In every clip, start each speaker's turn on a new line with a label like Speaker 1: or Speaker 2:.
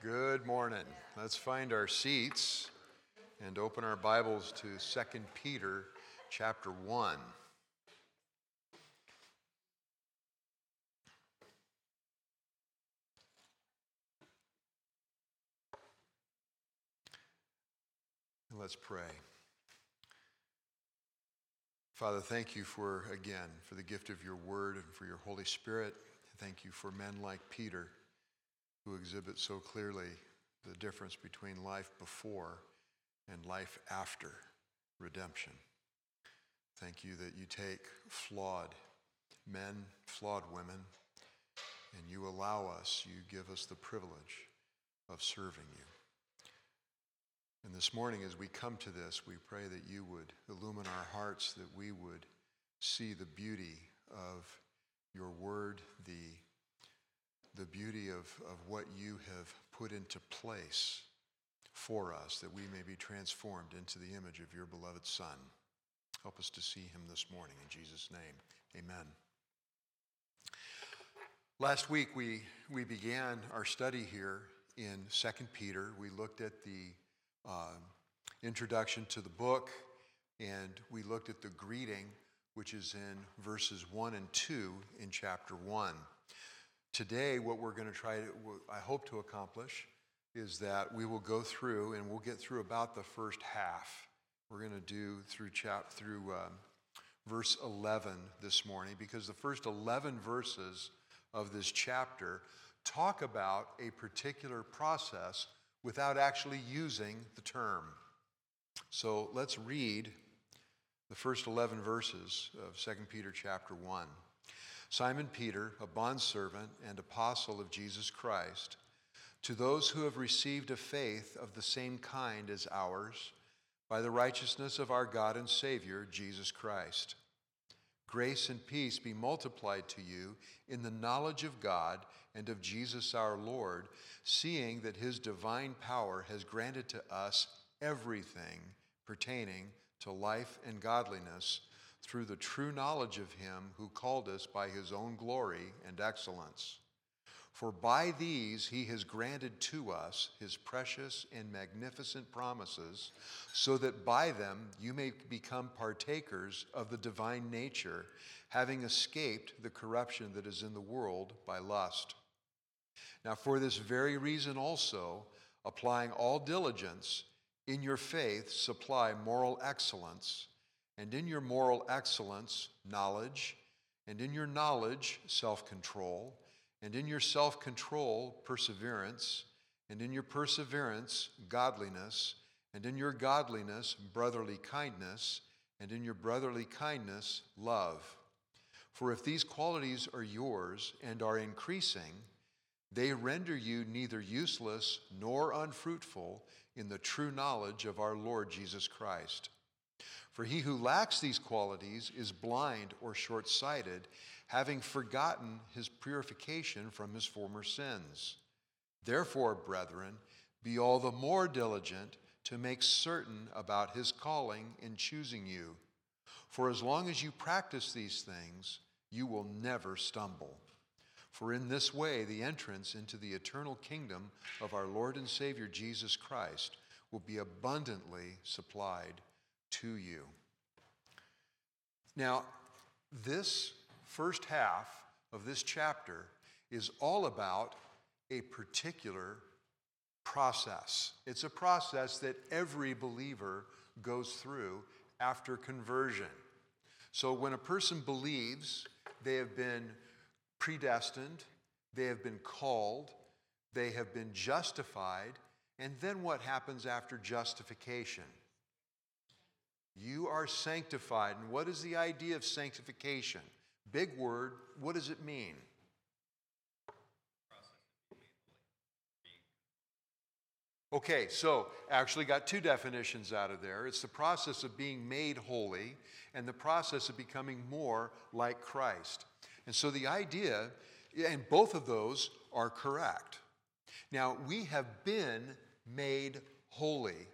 Speaker 1: Good morning. Let's find our seats and open our Bibles to 2 Peter chapter 1. Let's pray. Father, thank you for, again, for the gift of your word and for your Holy Spirit. Thank you for men like Peter who exhibit so clearly the difference between life before and life after redemption. Thank you that you take flawed men, flawed women, and you allow us, you give us the privilege of serving you. And this morning, as we come to this, we pray that you would illumine our hearts, that we would see the beauty of your word, the the beauty of, of what you have put into place for us, that we may be transformed into the image of your beloved Son. Help us to see him this morning. In Jesus' name, amen. Last week, we, we began our study here in 2 Peter. We looked at the uh, introduction to the book, and we looked at the greeting, which is in verses 1 and 2 in chapter 1. Today, what we're going to try to, I hope to accomplish, is that we will go through and we'll get through about the first half. We're going to do through chap through um, verse 11 this morning because the first 11 verses of this chapter talk about a particular process without actually using the term. So let's read the first 11 verses of 2 Peter chapter 1. Simon Peter, a bondservant and apostle of Jesus Christ, to those who have received a faith of the same kind as ours, by the righteousness of our God and Savior, Jesus Christ. Grace and peace be multiplied to you in the knowledge of God and of Jesus our Lord, seeing that his divine power has granted to us everything pertaining to life and godliness through the true knowledge of him who called us by his own glory and excellence. For by these he has granted to us his precious and magnificent promises, so that by them you may become partakers of the divine nature, having escaped the corruption that is in the world by lust. Now, for this very reason also, applying all diligence, in your faith supply moral excellence and in your moral excellence, knowledge, and in your knowledge, self control, and in your self control, perseverance, and in your perseverance, godliness, and in your godliness, brotherly kindness, and in your brotherly kindness, love. For if these qualities are yours and are increasing, they render you neither useless nor unfruitful in the true knowledge of our Lord Jesus Christ. For he who lacks these qualities is blind or short sighted, having forgotten his purification from his former sins. Therefore, brethren, be all the more diligent to make certain about his calling in choosing you. For as long as you practice these things, you will never stumble. For in this way, the entrance into the eternal kingdom of our Lord and Savior Jesus Christ will be abundantly supplied to you. Now, this first half of this chapter is all about a particular process. It's a process that every believer goes through after conversion. So, when a person believes, they have been predestined, they have been called, they have been justified, and then what happens after justification? You are sanctified. And what is the idea of sanctification? Big word. What does it mean? Okay, so actually got two definitions out of there. It's the process of being made holy and the process of becoming more like Christ. And so the idea, and both of those are correct. Now, we have been made holy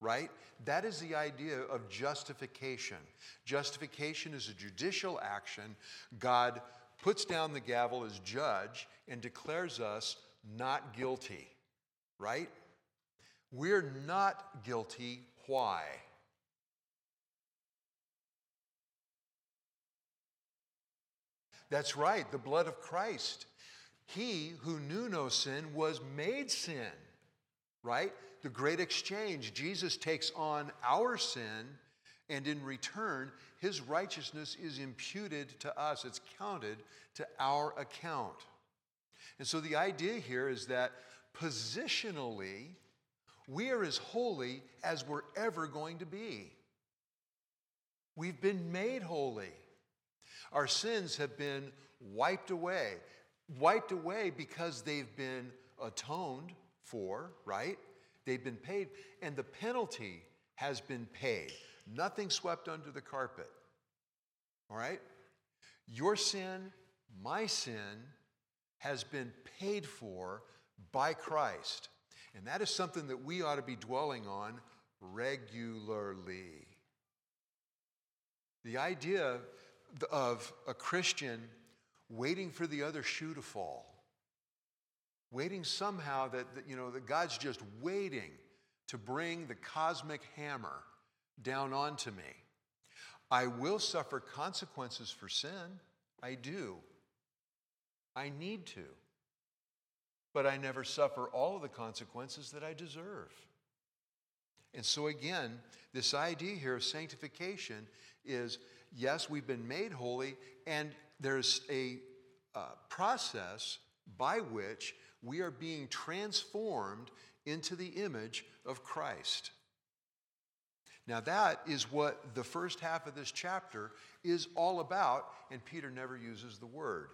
Speaker 1: right? That is the idea of justification. Justification is a judicial action. God puts down the gavel as judge and declares us not guilty. right? We're not guilty. Why? That's right, the blood of Christ. He who knew no sin was made sin, right? The great exchange. Jesus takes on our sin, and in return, his righteousness is imputed to us. It's counted to our account. And so the idea here is that positionally, we are as holy as we're ever going to be. We've been made holy. Our sins have been wiped away. Wiped away because they've been atoned for, right? They've been paid, and the penalty has been paid. Nothing swept under the carpet. All right? Your sin, my sin, has been paid for by Christ. And that is something that we ought to be dwelling on regularly. The idea of a Christian waiting for the other shoe to fall, waiting somehow that, that, you know that God's just waiting to bring the cosmic hammer down onto me. I will suffer consequences for sin. I do. I need to. But I never suffer all of the consequences that I deserve. And so, again, this idea here of sanctification is yes, we've been made holy, and there's a uh, process by which we are being transformed into the image of Christ. Now, that is what the first half of this chapter is all about, and Peter never uses the word.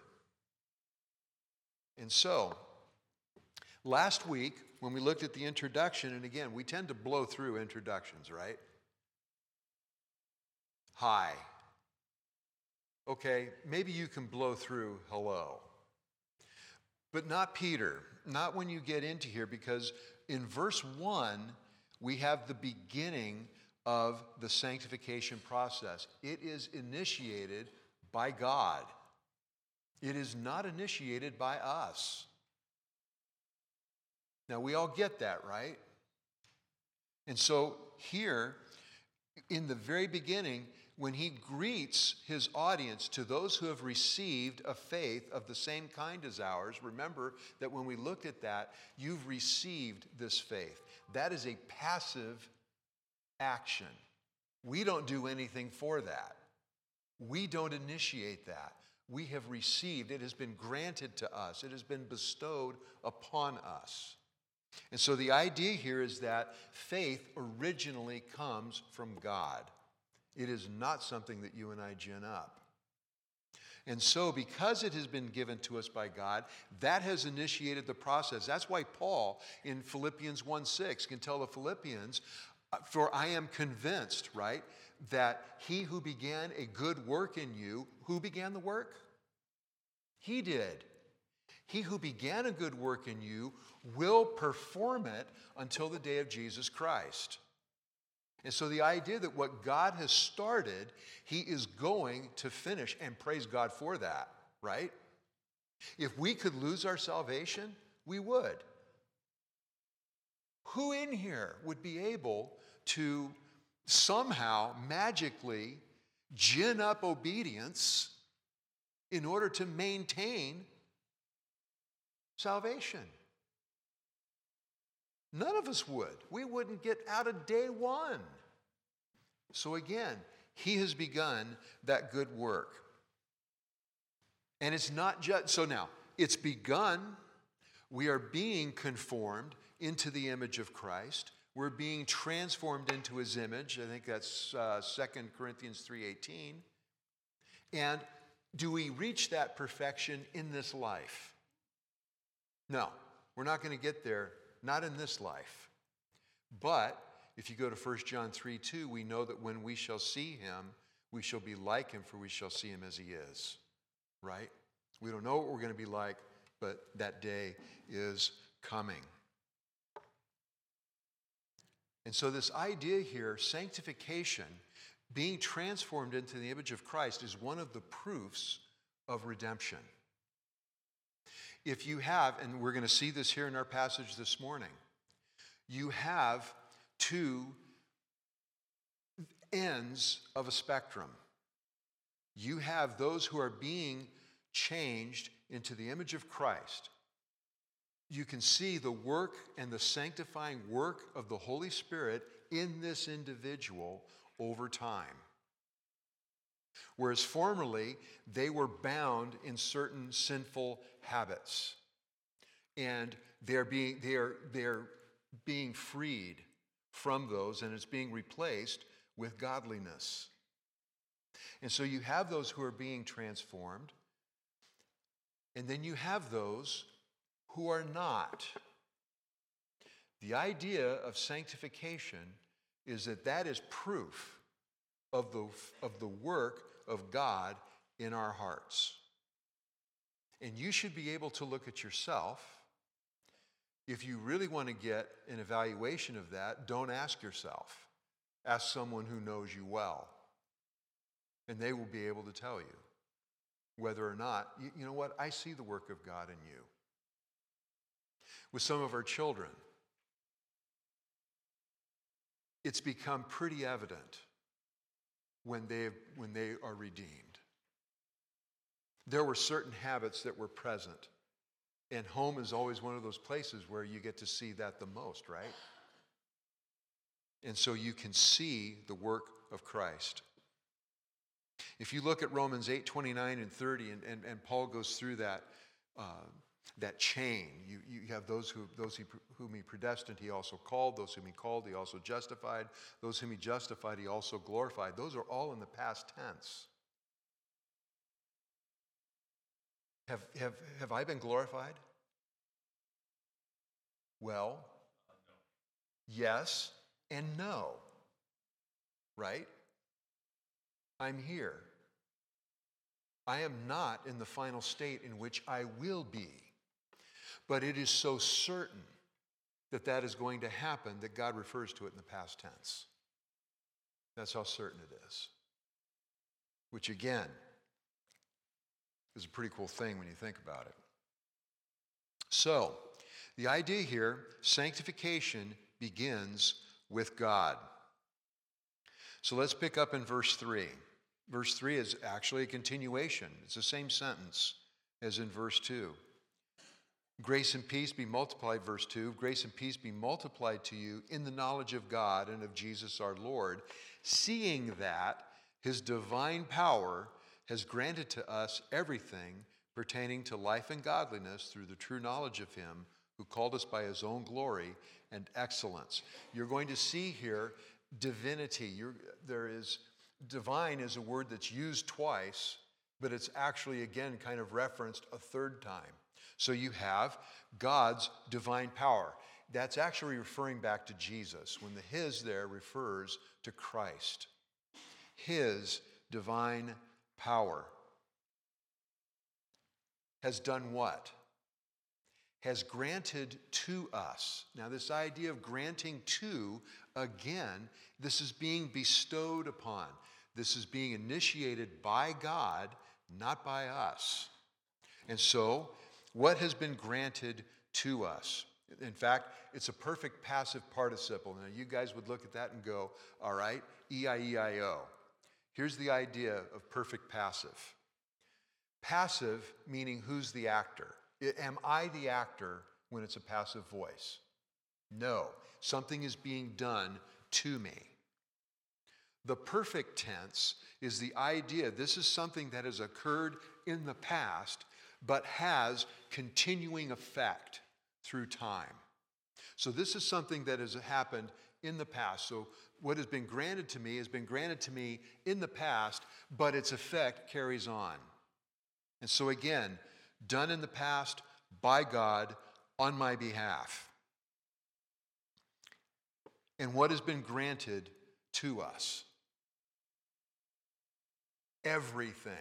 Speaker 1: And so, last week, when we looked at the introduction, and again, we tend to blow through introductions, right? Hi, Okay, maybe you can blow through hello. But not Peter, not when you get into here, because in verse 1, we have the beginning of the sanctification process. It is initiated by God, it is not initiated by us. Now, we all get that, right? And so, here, in the very beginning, when he greets his audience to those who have received a faith of the same kind as ours, remember that when we looked at that, you've received this faith. That is a passive action. We don't do anything for that. We don't initiate that. We have received, it has been granted to us, it has been bestowed upon us. And so the idea here is that faith originally comes from God. It is not something that you and I gin up. And so, because it has been given to us by God, that has initiated the process. That's why Paul in Philippians 1 6 can tell the Philippians, uh, For I am convinced, right, that he who began a good work in you, who began the work? He did. He who began a good work in you will perform it until the day of Jesus Christ. And so the idea that what God has started, He is going to finish, and praise God for that, right? If we could lose our salvation, we would. Who in here would be able to somehow magically gin up obedience in order to maintain salvation? None of us would. We wouldn't get out of day one. So again, he has begun that good work. And it's not just, so now, it's begun. We are being conformed into the image of Christ. We're being transformed into his image. I think that's uh, 2 Corinthians 3.18. And do we reach that perfection in this life? No, we're not going to get there not in this life. But if you go to 1 John 3 2, we know that when we shall see him, we shall be like him, for we shall see him as he is. Right? We don't know what we're going to be like, but that day is coming. And so, this idea here, sanctification, being transformed into the image of Christ, is one of the proofs of redemption. If you have, and we're going to see this here in our passage this morning, you have two ends of a spectrum. You have those who are being changed into the image of Christ. You can see the work and the sanctifying work of the Holy Spirit in this individual over time. Whereas formerly, they were bound in certain sinful habits. And they're being, they're, they're being freed from those, and it's being replaced with godliness. And so you have those who are being transformed, and then you have those who are not. The idea of sanctification is that that is proof of the, of the work of God in our hearts. And you should be able to look at yourself. If you really want to get an evaluation of that, don't ask yourself. Ask someone who knows you well, and they will be able to tell you whether or not, you, know what, I see the work of God in you. With some of our children, it's become pretty evident when they, when they are redeemed. There were certain habits that were present, and home is always one of those places where you get to see that the most, right? And so you can see the work of Christ. If you look at Romans 8 29 and 30, and, and, and Paul goes through that, uh, that chain, you, you have those who, those he, whom he predestined, he also called. Those whom he called, he also justified. Those whom he justified, he also glorified. Those are all in the past tense. Have, have, have I been glorified? Well, yes and no, right? I'm here. I am not in the final state in which I will be. But it is so certain that that is going to happen that God refers to it in the past tense. That's how certain it is. Which, again, is a pretty cool thing when you think about it. So, the idea here sanctification begins with God. So let's pick up in verse 3. Verse 3 is actually a continuation, it's the same sentence as in verse 2. Grace and peace be multiplied, verse 2. Grace and peace be multiplied to you in the knowledge of God and of Jesus our Lord, seeing that his divine power has granted to us everything pertaining to life and godliness through the true knowledge of him who called us by his own glory and excellence. You're going to see here divinity. You're, there is divine is a word that's used twice, but it's actually again kind of referenced a third time. So you have God's divine power. That's actually referring back to Jesus when the his there refers to Christ. His divine power has done what? has granted to us. Now, this idea of granting to, again, this is being bestowed upon. This is being initiated by God, not by us. And so, what has been granted to us? In fact, it's a perfect passive participle. Now, you guys would look at that and go, all right, E I E I O. Here's the idea of perfect passive passive meaning who's the actor. Am I the actor when it's a passive voice? No. Something is being done to me. The perfect tense is the idea this is something that has occurred in the past, but has continuing effect through time. So, this is something that has happened in the past. So, what has been granted to me has been granted to me in the past, but its effect carries on. And so, again, done in the past by God on my behalf. And what has been granted to us? Everything.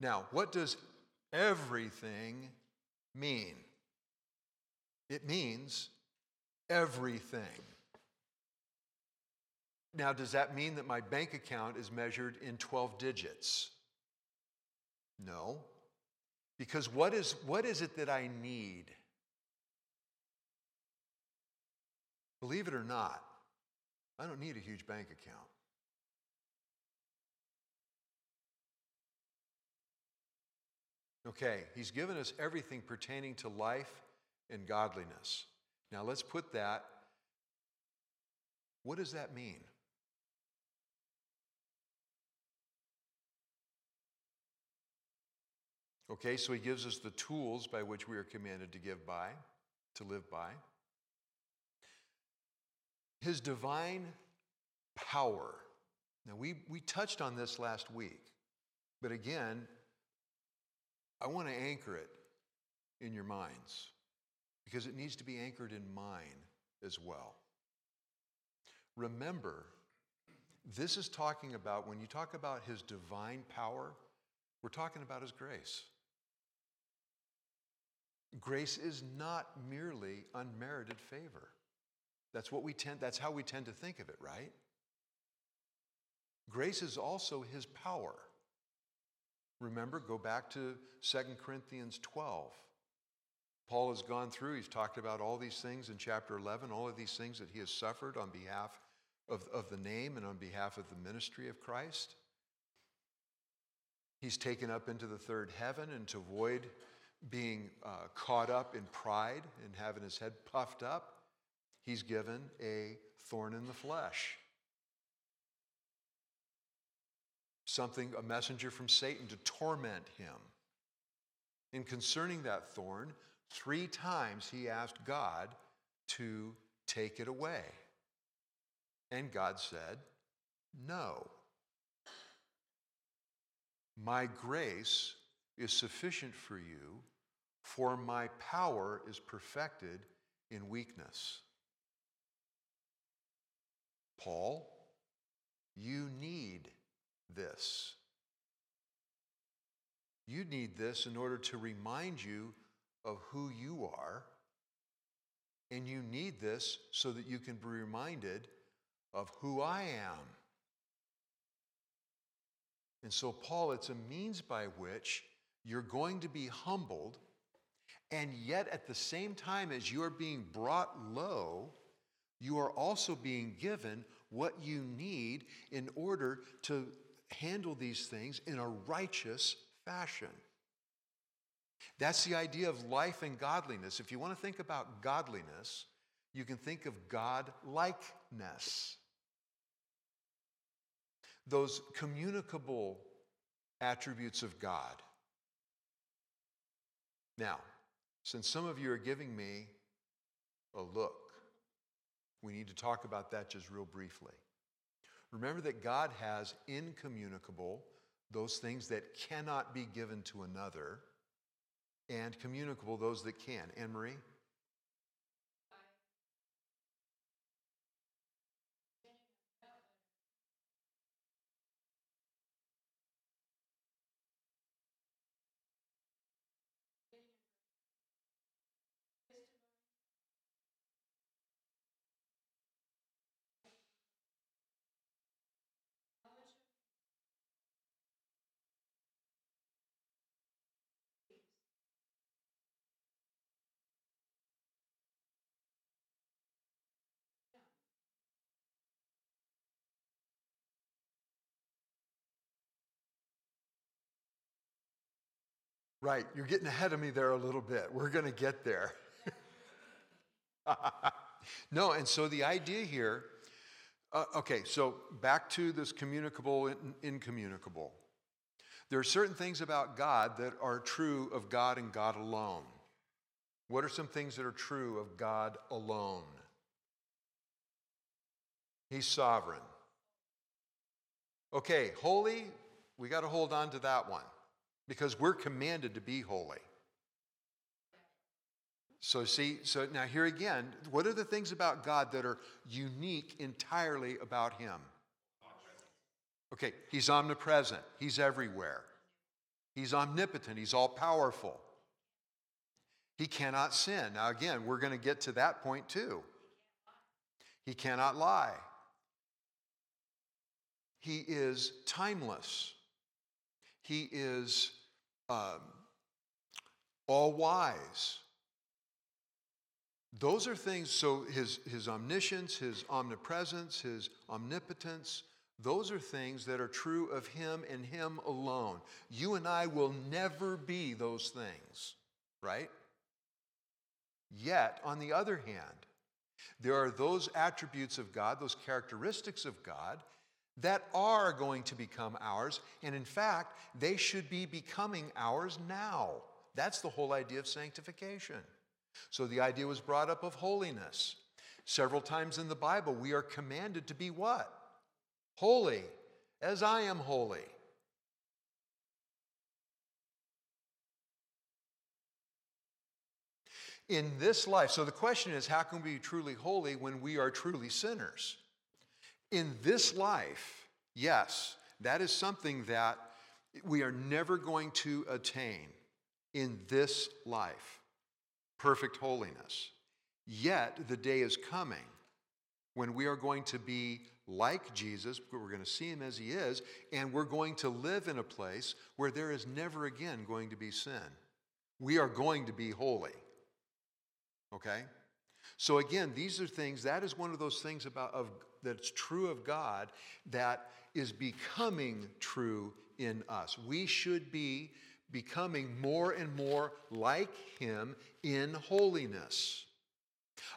Speaker 1: Now, what does everything mean? It means everything. Now, does that mean that my bank account is measured in 12 digits? No. Because what is, what is it that I need? Believe it or not, I don't need a huge bank account. Okay, he's given us everything pertaining to life and godliness. Now let's put that. What does that mean? Okay, so he gives us the tools by which we are commanded to give by, to live by. His divine power. Now, we, we touched on this last week, but again, I want to anchor it in your minds because it needs to be anchored in mine as well. Remember, this is talking about, when you talk about his divine power, we're talking about his grace. Grace is not merely unmerited favor. That's what we tend that's how we tend to think of it, right? Grace is also his power. Remember, go back to 2 Corinthians 12. Paul has gone through, he's talked about all these things in chapter 11, all of these things that he has suffered on behalf of, of the name and on behalf of the ministry of Christ. He's taken up into the third heaven and to avoid being uh, caught up in pride and having his head puffed up, he's given a thorn in the flesh. Something, a messenger from Satan to torment him. In concerning that thorn, three times he asked God to take it away. And God said, No. My grace is sufficient for you, for my power is perfected in weakness. Paul, you need this. You need this in order to remind you of who you are, and you need this so that you can be reminded of who I am. And so, Paul, it's a means by which you're going to be humbled, and yet at the same time as you are being brought low, you are also being given what you need in order to handle these things in a righteous fashion. That's the idea of life and godliness. If you want to think about godliness, you can think of God likeness. Those communicable attributes of God. Now, since some of you are giving me a look, we need to talk about that just real briefly. Remember that God has incommunicable, those things that cannot be given to another, and communicable, those that can. Anne Marie? Right, you're getting ahead of me there a little bit. We're going to get there. no, and so the idea here, uh, okay, so back to this communicable and incommunicable. There are certain things about God that are true of God and God alone. What are some things that are true of God alone? He's sovereign. Okay, holy, we got to hold on to that one because we're commanded to be holy. So, see, so now here again, what are the things about God that are unique entirely about Him? Okay, He's omnipresent, He's everywhere, He's omnipotent, He's all powerful. He cannot sin. Now, again, we're going to get to that point too. He cannot lie. He is timeless. He is um, all wise. Those are things, so his, his omniscience, his omnipresence, his omnipotence, those are things that are true of him and him alone. You and I will never be those things, right? Yet, on the other hand, there are those attributes of God, those characteristics of God, that are going to become ours. And in fact, they should be becoming ours now. That's the whole idea of sanctification. So the idea was brought up of holiness. Several times in the Bible, we are commanded to be what? Holy, as I am holy. In this life, so the question is how can we be truly holy when we are truly sinners? In this life, yes, that is something that we are never going to attain in this life perfect holiness. Yet the day is coming when we are going to be like Jesus, we're going to see him as he is, and we're going to live in a place where there is never again going to be sin. We are going to be holy. Okay? So again, these are things that is one of those things about of that's true of God that is becoming true in us. We should be becoming more and more like him in holiness.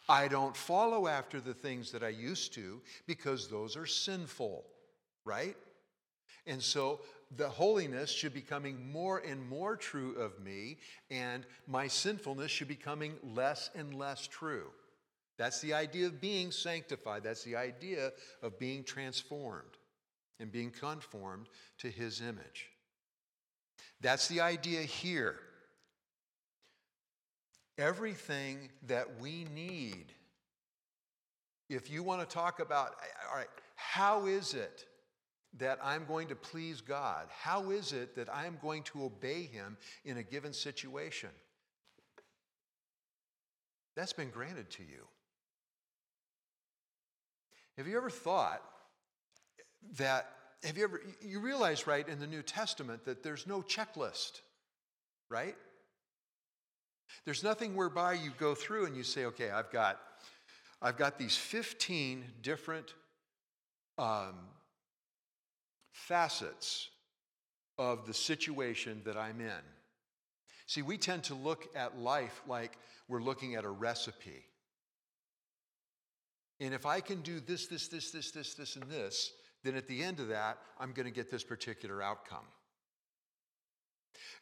Speaker 1: I don't follow after the things that I used to because those are sinful, right? And so the holiness should be coming more and more true of me, and my sinfulness should be coming less and less true. That's the idea of being sanctified. That's the idea of being transformed and being conformed to his image. That's the idea here. Everything that we need, if you want to talk about, all right, how is it that I'm going to please God? How is it that I'm going to obey Him in a given situation? That's been granted to you. Have you ever thought that have you ever, you realize, right, in the New Testament that there's no checklist, right? There's nothing whereby you go through and you say, okay, I've got, I've got these 15 different um, facets of the situation that I'm in. See, we tend to look at life like we're looking at a recipe. And if I can do this, this, this, this, this, this, and this, then at the end of that, I'm going to get this particular outcome.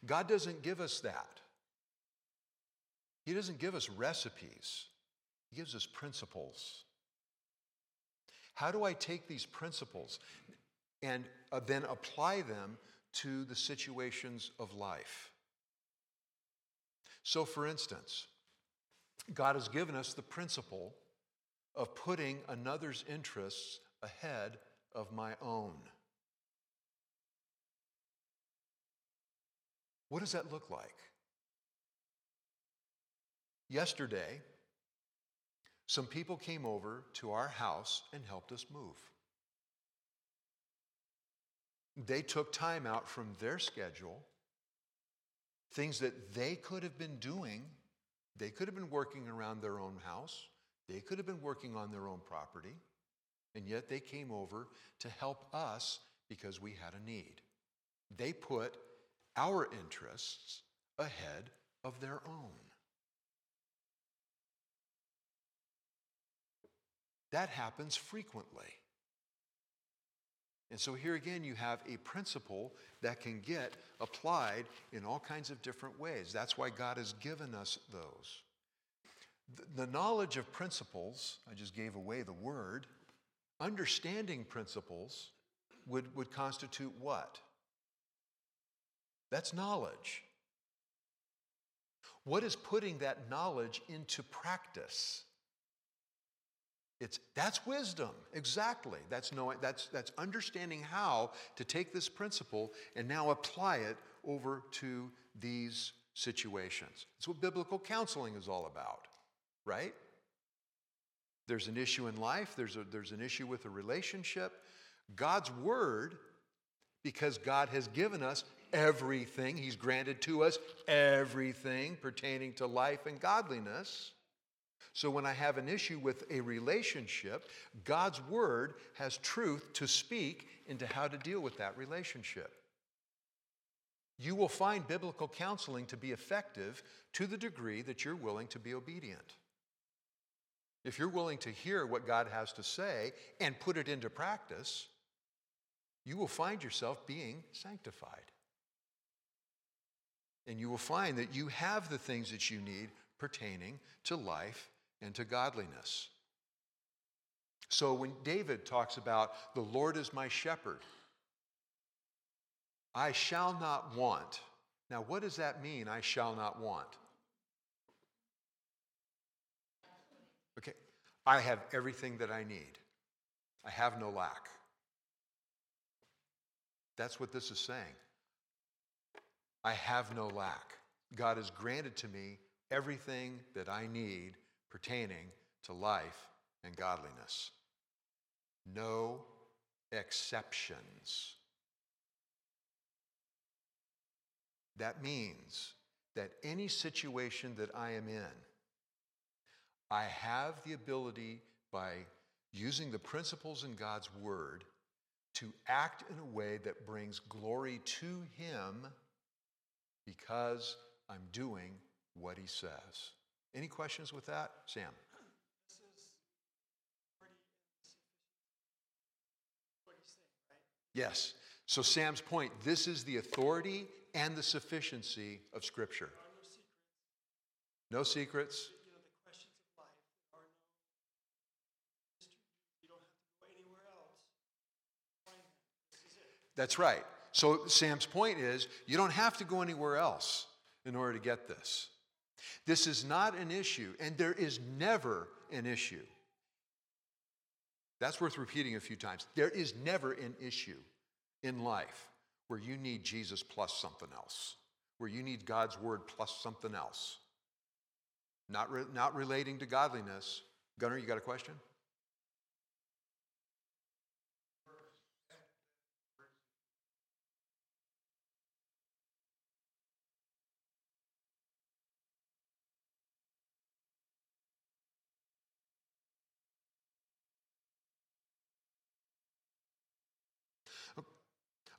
Speaker 1: God doesn't give us that. He doesn't give us recipes, He gives us principles. How do I take these principles and uh, then apply them to the situations of life? So, for instance, God has given us the principle of putting another's interests ahead of my own. What does that look like? Yesterday, some people came over to our house and helped us move. They took time out from their schedule, things that they could have been doing. They could have been working around their own house, they could have been working on their own property. And yet they came over to help us because we had a need. They put our interests ahead of their own. That happens frequently. And so here again, you have a principle that can get applied in all kinds of different ways. That's why God has given us those. The knowledge of principles, I just gave away the word, understanding principles would, would constitute what? That's knowledge. What is putting that knowledge into practice? It's, that's wisdom, exactly. That's, knowing, that's, that's understanding how to take this principle and now apply it over to these situations. It's what biblical counseling is all about, right? There's an issue in life, there's, a, there's an issue with a relationship. God's word, because God has given us everything, He's granted to us everything pertaining to life and godliness. So when I have an issue with a relationship, God's word has truth to speak into how to deal with that relationship. You will find biblical counseling to be effective to the degree that you're willing to be obedient. If you're willing to hear what God has to say and put it into practice, you will find yourself being sanctified. And you will find that you have the things that you need pertaining to life and to godliness. So when David talks about the Lord is my shepherd, I shall not want. Now, what does that mean, I shall not want? Okay, I have everything that I need, I have no lack. That's what this is saying. I have no lack. God has granted to me everything that I need pertaining to life and godliness. No exceptions. That means that any situation that I am in, I have the ability by using the principles in God's Word to act in a way that brings glory to Him because I'm doing what He says. Any questions with that? Sam. Yes. So, Sam's point this is the authority and the sufficiency of Scripture. No secrets.
Speaker 2: You know, the questions of life are no mystery. You don't have to go anywhere else. Find them. This is it.
Speaker 1: That's right. So, Sam's point is you don't have to go anywhere else in order to get this. This is not an issue, and there is never an issue. That's worth repeating a few times. There is never an issue in life where you need Jesus plus something else, where you need God's word plus something else. Not, re- not relating to godliness. Gunnar, you got a question?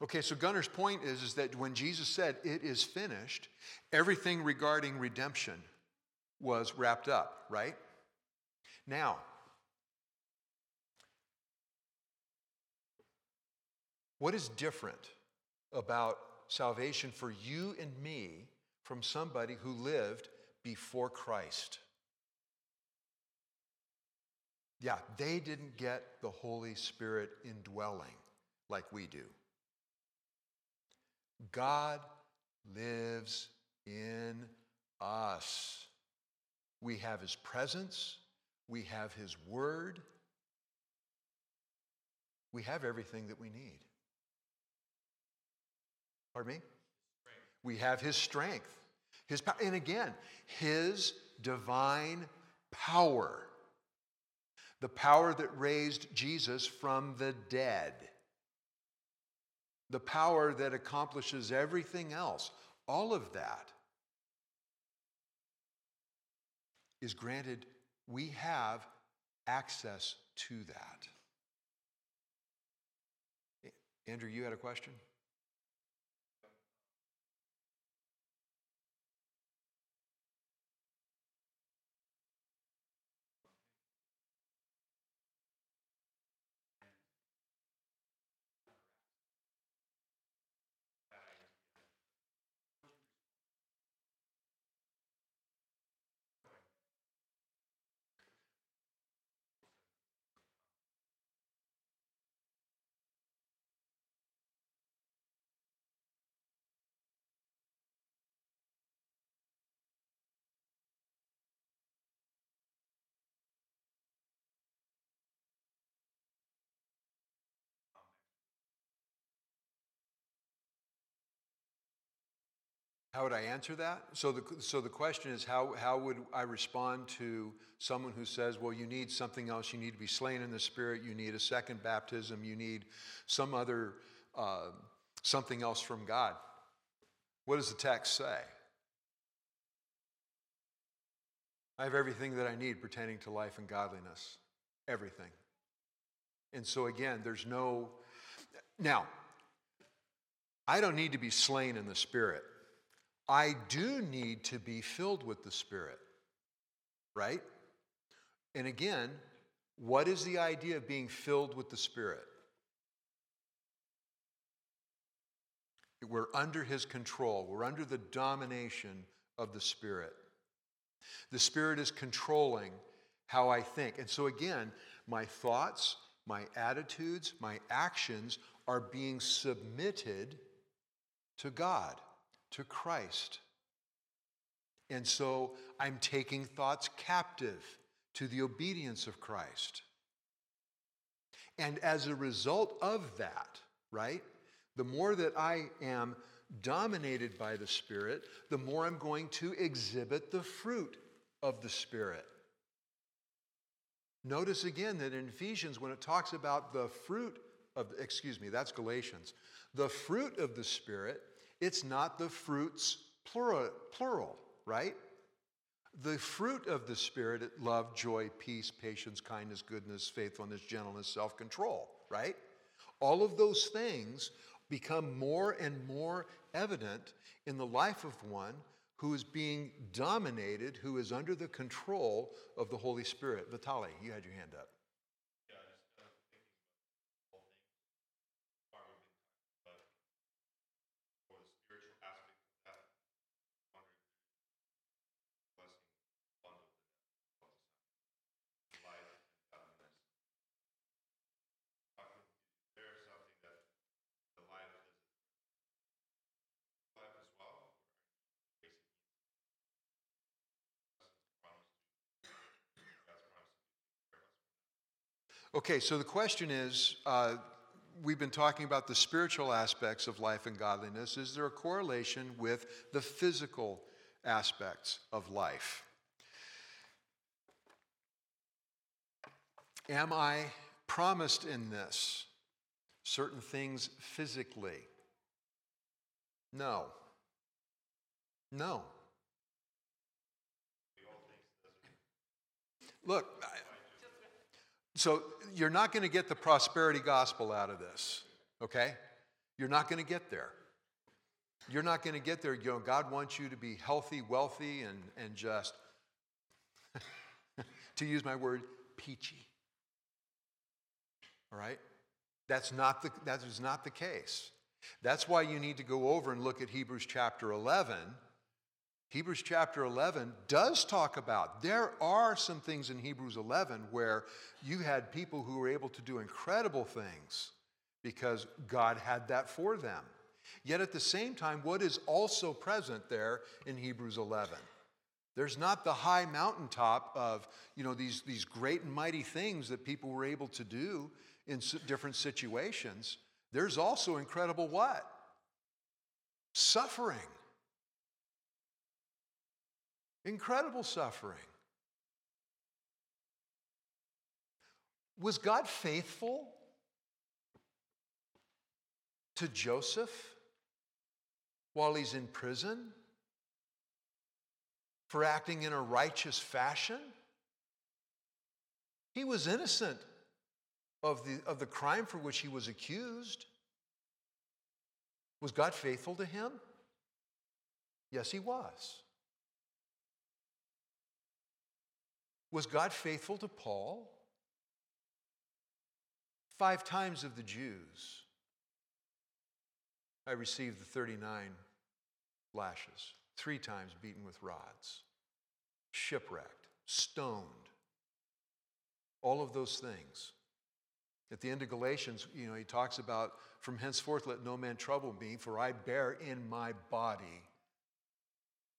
Speaker 1: Okay, so Gunnar's point is, is that when Jesus said, It is finished, everything regarding redemption was wrapped up, right? Now, what is different about salvation for you and me from somebody who lived before Christ? Yeah, they didn't get the Holy Spirit indwelling like we do. God lives in us. We have his presence, we have his word, we have everything that we need. Pardon me? We have his strength, his power, and again, his divine power. The power that raised Jesus from the dead the power that accomplishes everything else, all of that is granted. We have access to that. Andrew, you had a question? How would I answer that? So the, so the question is how, how would I respond to someone who says, well, you need something else, you need to be slain in the Spirit, you need a second baptism, you need some other, uh, something else from God? What does the text say? I have everything that I need pertaining to life and godliness. Everything. And so, again, there's no. Now, I don't need to be slain in the Spirit. I do need to be filled with the Spirit, right? And again, what is the idea of being filled with the Spirit? We're under His control, we're under the domination of the Spirit. The Spirit is controlling how I think. And so, again, my thoughts, my attitudes, my actions are being submitted to God, to Christ. And so I'm taking thoughts captive to the obedience of Christ. And as a result of that, right, the more that I am dominated by the Spirit, the more I'm going to exhibit the fruit of the Spirit. Notice again that in Ephesians, when it talks about the fruit of, excuse me, that's Galatians, the fruit of the Spirit, it's not the fruits plural, plural right? The fruit of the Spirit, love, joy, peace, patience, kindness, goodness, faithfulness, gentleness, self control, right? All of those things become more and more evident in the life of one who is being dominated, who is under the control of the Holy Spirit. Vitali, you had your hand up. Okay, so the question is uh, we've been talking about the spiritual aspects of life and godliness. Is there a correlation with the physical aspects of life? Am I promised in this certain things physically? No. No. Look, so you're not going to get the prosperity gospel out of this, okay? You're not going to get there. You're not going to get there. You know, God wants you to be healthy, wealthy, and, and just, to use my word, peachy. All right? That's not, the, that is not the case. That's why you need to go over and look at Hebrews chapter 11 Hebrews chapter 11 does talk about, there are some things in Hebrews 11 where you had people who were able to do incredible things because God had that for them. Yet at the same time, what is also present there in Hebrews 11? There's not the high mountaintop of, you know, these, these great and mighty things that people were able to do in different situations. There's also incredible what? Suffering. Incredible suffering. Was God faithful to Joseph while he's in prison for acting in a righteous fashion? He was innocent of the, of the crime for which he was accused. Was God faithful to him? Yes, he was. Was God faithful to Paul? Five times of the Jews, I received the 39 lashes, three times beaten with rods, shipwrecked, stoned, all of those things. At the end of Galatians, you know, he talks about, from henceforth let no man trouble me, for I bear in my body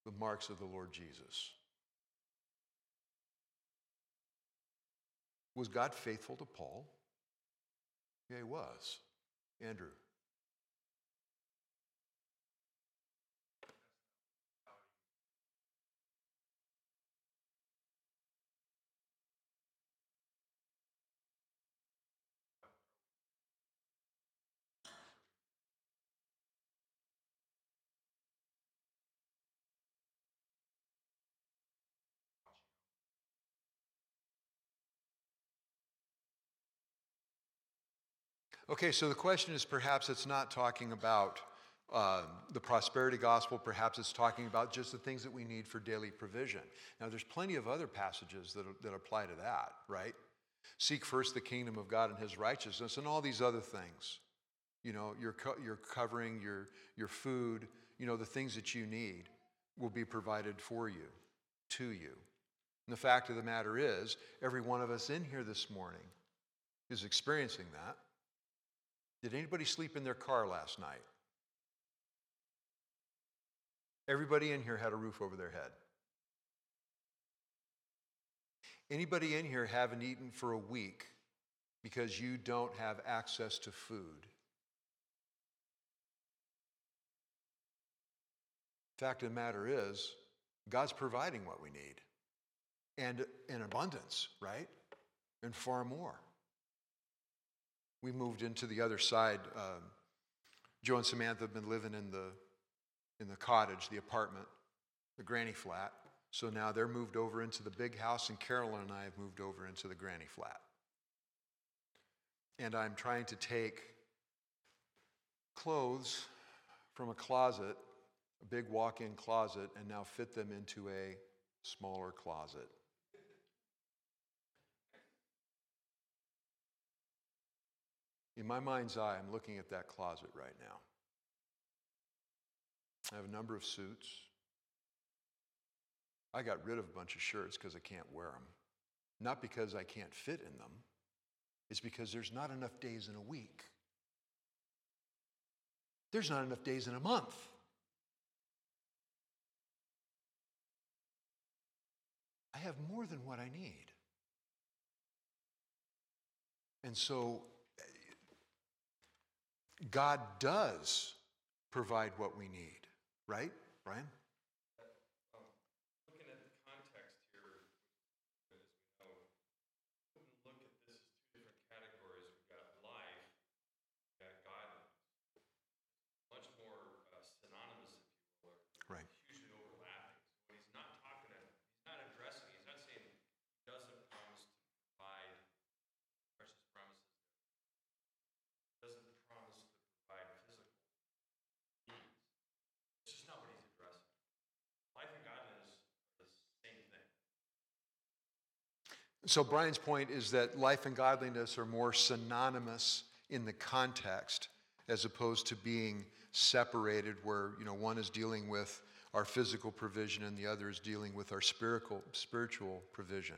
Speaker 1: the marks of the Lord Jesus. Was God faithful to Paul? Yeah, he was. Andrew. Okay, so the question is perhaps it's not talking about um, the prosperity gospel, perhaps it's talking about just the things that we need for daily provision. Now, there's plenty of other passages that, that apply to that, right? Seek first the kingdom of God and his righteousness and all these other things. You know, your, co- your covering, your, your food, you know, the things that you need will be provided for you, to you. And the fact of the matter is, every one of us in here this morning is experiencing that. Did anybody sleep in their car last night? Everybody in here had a roof over their head. Anybody in here haven't eaten for a week because you don't have access to food? Fact of the matter is, God's providing what we need and in abundance, right? And far more. We moved into the other side. Um, Joe and Samantha have been living in the, in the cottage, the apartment, the granny flat. So now they're moved over into the big house, and Carolyn and I have moved over into the granny flat. And I'm trying to take clothes from a closet, a big walk in closet, and now fit them into a smaller closet. In my mind's eye, I'm looking at that closet right now. I have a number of suits. I got rid of a bunch of shirts because I can't wear them. Not because I can't fit in them, it's because there's not enough days in a week. There's not enough days in a month. I have more than what I need. And so God does provide what we need, right, Brian?
Speaker 3: Um, looking at the context here, as we know, we can look at this as two different categories. We've got life, we've got godliness. Much more uh, synonymous, if you will, or
Speaker 1: Right.
Speaker 3: hugely overlapping. So when he's not talking, to, he's not addressing, he's not saying he doesn't promise to provide precious promises. Doesn't promise to provide physical needs. It's just not what he's addressing. Life and godliness are the same thing.
Speaker 1: So, Brian's point is that life and godliness are more synonymous in the context as opposed to being separated, where you know, one is dealing with our physical provision and the other is dealing with our spiritual, spiritual provision.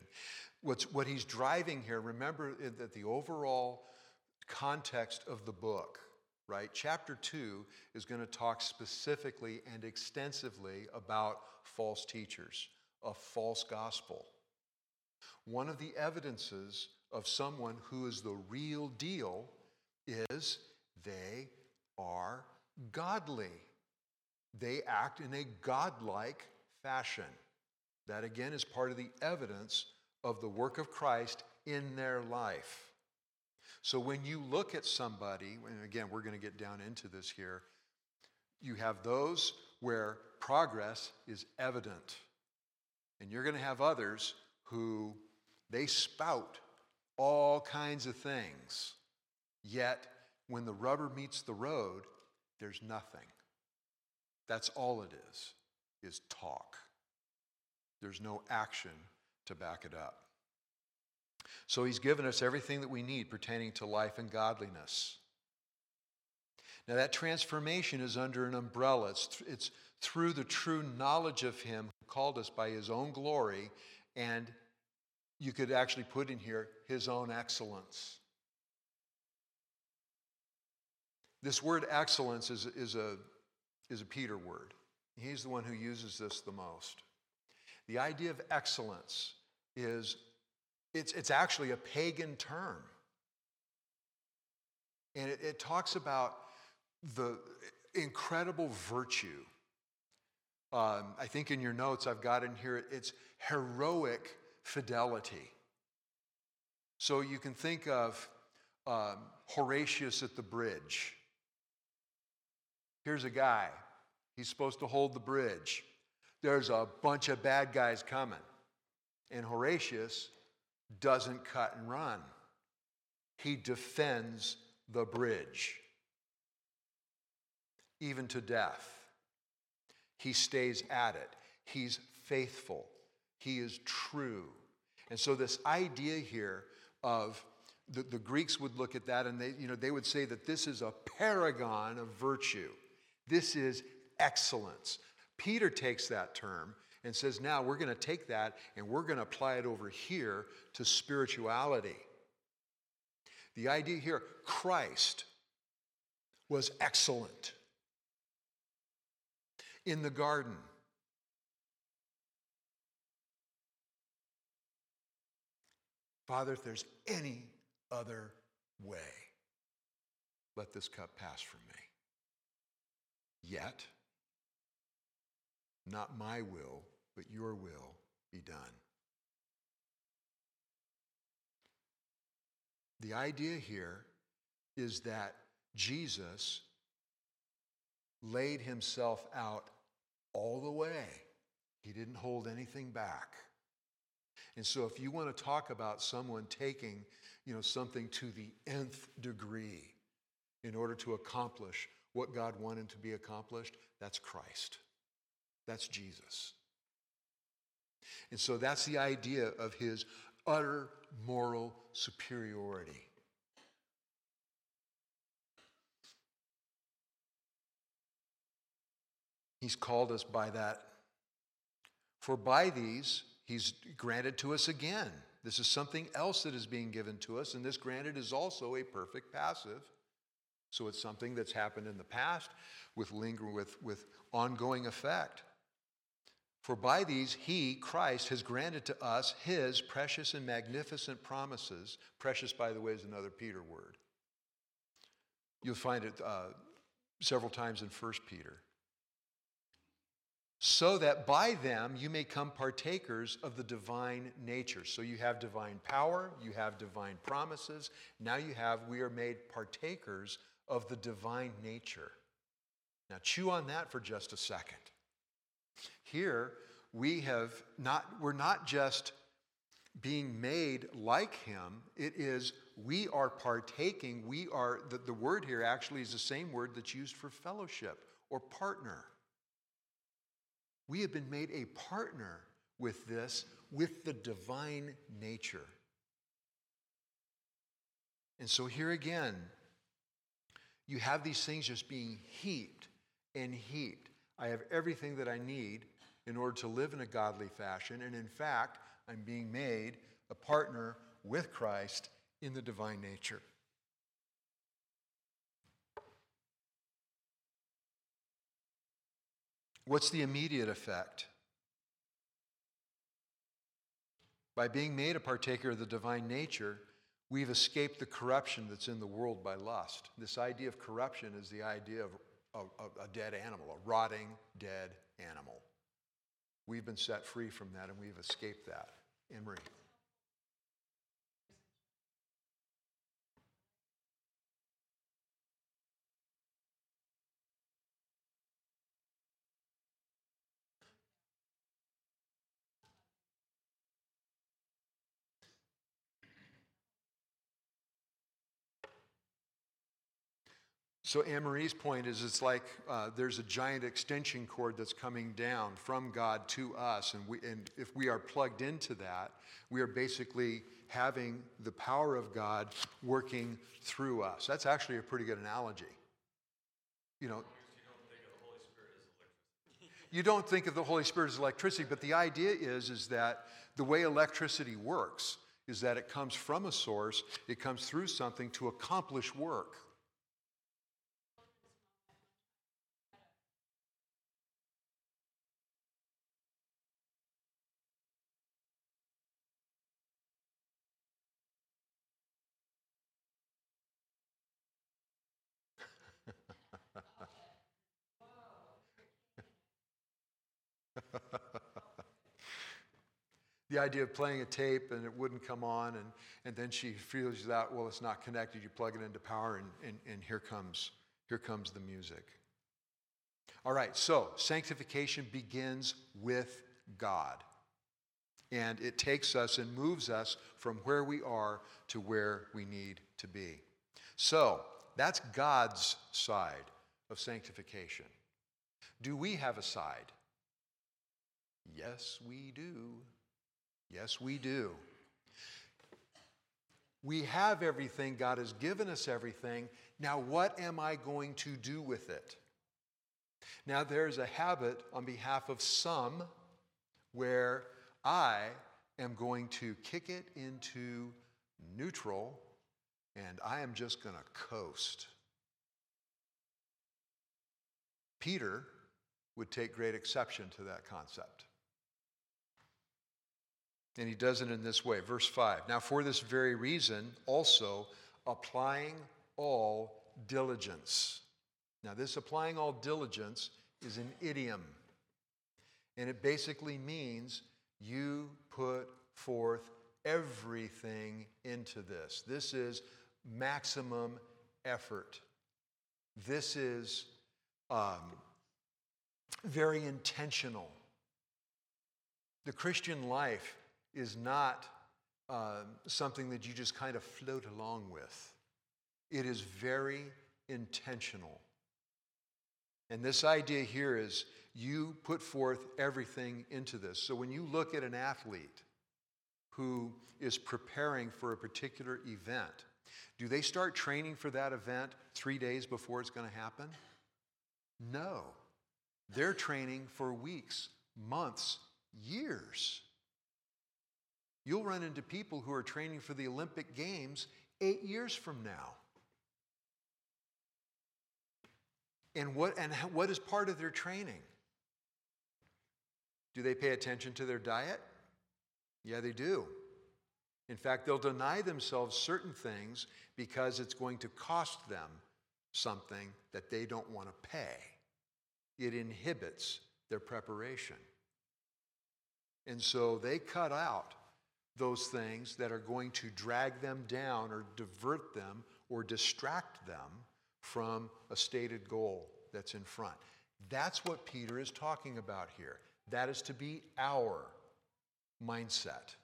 Speaker 1: What's, what he's driving here, remember that the overall context of the book, right? Chapter 2 is going to talk specifically and extensively about false teachers, a false gospel. One of the evidences of someone who is the real deal is they are godly. They act in a godlike fashion. That again is part of the evidence of the work of Christ in their life. So when you look at somebody, and again, we're going to get down into this here, you have those where progress is evident. And you're going to have others who they spout all kinds of things, yet when the rubber meets the road, there's nothing. That's all it is, is talk. There's no action to back it up. So he's given us everything that we need pertaining to life and godliness. Now, that transformation is under an umbrella. It's, th- it's through the true knowledge of him who called us by his own glory, and you could actually put in here his own excellence. This word excellence is, is, a, is a Peter word. He's the one who uses this the most. The idea of excellence is it's, it's actually a pagan term. And it, it talks about the incredible virtue. Um, I think in your notes I've got in here, it's heroic fidelity. So you can think of um, Horatius at the bridge. Here's a guy, he's supposed to hold the bridge. There's a bunch of bad guys coming. And Horatius doesn't cut and run, he defends the bridge, even to death. He stays at it. He's faithful. He is true. And so, this idea here of the, the Greeks would look at that and they, you know, they would say that this is a paragon of virtue. This is excellence. Peter takes that term and says, now we're going to take that and we're going to apply it over here to spirituality. The idea here Christ was excellent in the garden. Father, if there's any other way, let this cup pass from me. Yet, not my will, but your will be done. The idea here is that Jesus laid himself out all the way. He didn't hold anything back. And so if you want to talk about someone taking, you know, something to the nth degree in order to accomplish what God wanted to be accomplished, that's Christ. That's Jesus. And so that's the idea of his utter moral superiority. He's called us by that. For by these, he's granted to us again. This is something else that is being given to us, and this granted is also a perfect passive. So it's something that's happened in the past with lingering with, with ongoing effect. For by these he, Christ, has granted to us his precious and magnificent promises. Precious, by the way, is another Peter word. You'll find it uh, several times in 1 Peter. So that by them you may come partakers of the divine nature. So you have divine power, you have divine promises. Now you have, we are made partakers of the divine nature. Now chew on that for just a second. Here, we have not, we're not just being made like him, it is we are partaking. We are, the, the word here actually is the same word that's used for fellowship or partner. We have been made a partner with this, with the divine nature. And so here again, you have these things just being heaped and heaped. I have everything that I need in order to live in a godly fashion. And in fact, I'm being made a partner with Christ in the divine nature. What's the immediate effect? By being made a partaker of the divine nature, we've escaped the corruption that's in the world by lust. This idea of corruption is the idea of a, a, dead animal, a rotting, dead animal. We've been set free from that and we've escaped that. Emery. So Anne-Marie's point is it's like uh, there's a giant extension cord that's coming down from God to us. And, we, and if we are plugged into that, we are basically having the power of God working through us. That's actually a pretty good analogy. You know, you don't think of the Holy Spirit as electricity, but the idea is, is that the way electricity works is that it comes from a source, it comes through something to accomplish work. The idea of playing a tape and it wouldn't come on, and, and then she feels out, well, it's not connected. You plug it into power, and, and, and here, comes, here comes the music. All right, so sanctification begins with God. And it takes us and moves us from where we are to where we need to be. So, That's God's side of sanctification. Do we have a side? Yes, we do. Yes, we do. We have everything. God has given us everything. Now, what am I going to do with it? Now, there's a habit on behalf of some where I am going to kick it into neutral and I am just going to coast. Peter would take great exception to that concept. And he does it in this way. Verse 5 Now, for this very reason, also applying all diligence. Now, this applying all diligence is an idiom. And it basically means you put forth everything into this. This is maximum effort. This is um, very intentional. The Christian life is not uh, something that you just kind of float along with, it is very intentional. And this idea here is you put forth everything into this. So when you look at an athlete who is preparing for a particular event, do they start training for that event three days before it's going to happen? No. They're training for weeks, months, years. You'll run into people who are training for the Olympic Games eight years from now. And what, and what is part of their training? Do they pay attention to their diet? Yeah, they do. In fact, they'll deny themselves certain things because it's going to cost them something that they don't want to pay. It inhibits their preparation. And so they cut out those things that are going to drag them down or divert them or distract them from a stated goal that's in front. That's what Peter is talking about here. That is to be our mindset.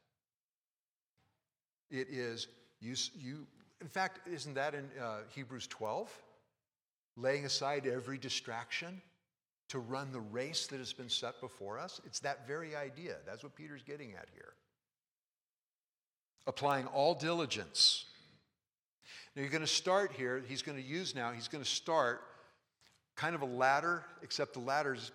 Speaker 1: It is, you, you in fact, isn't that in uh, Hebrews 12? Laying aside every distraction to run the race that has been set before us. It's that very idea. That's what Peter's getting at here. Applying all diligence. Now you're going to start here, he's going to use now, he's going to start kind of a ladder, except the ladder's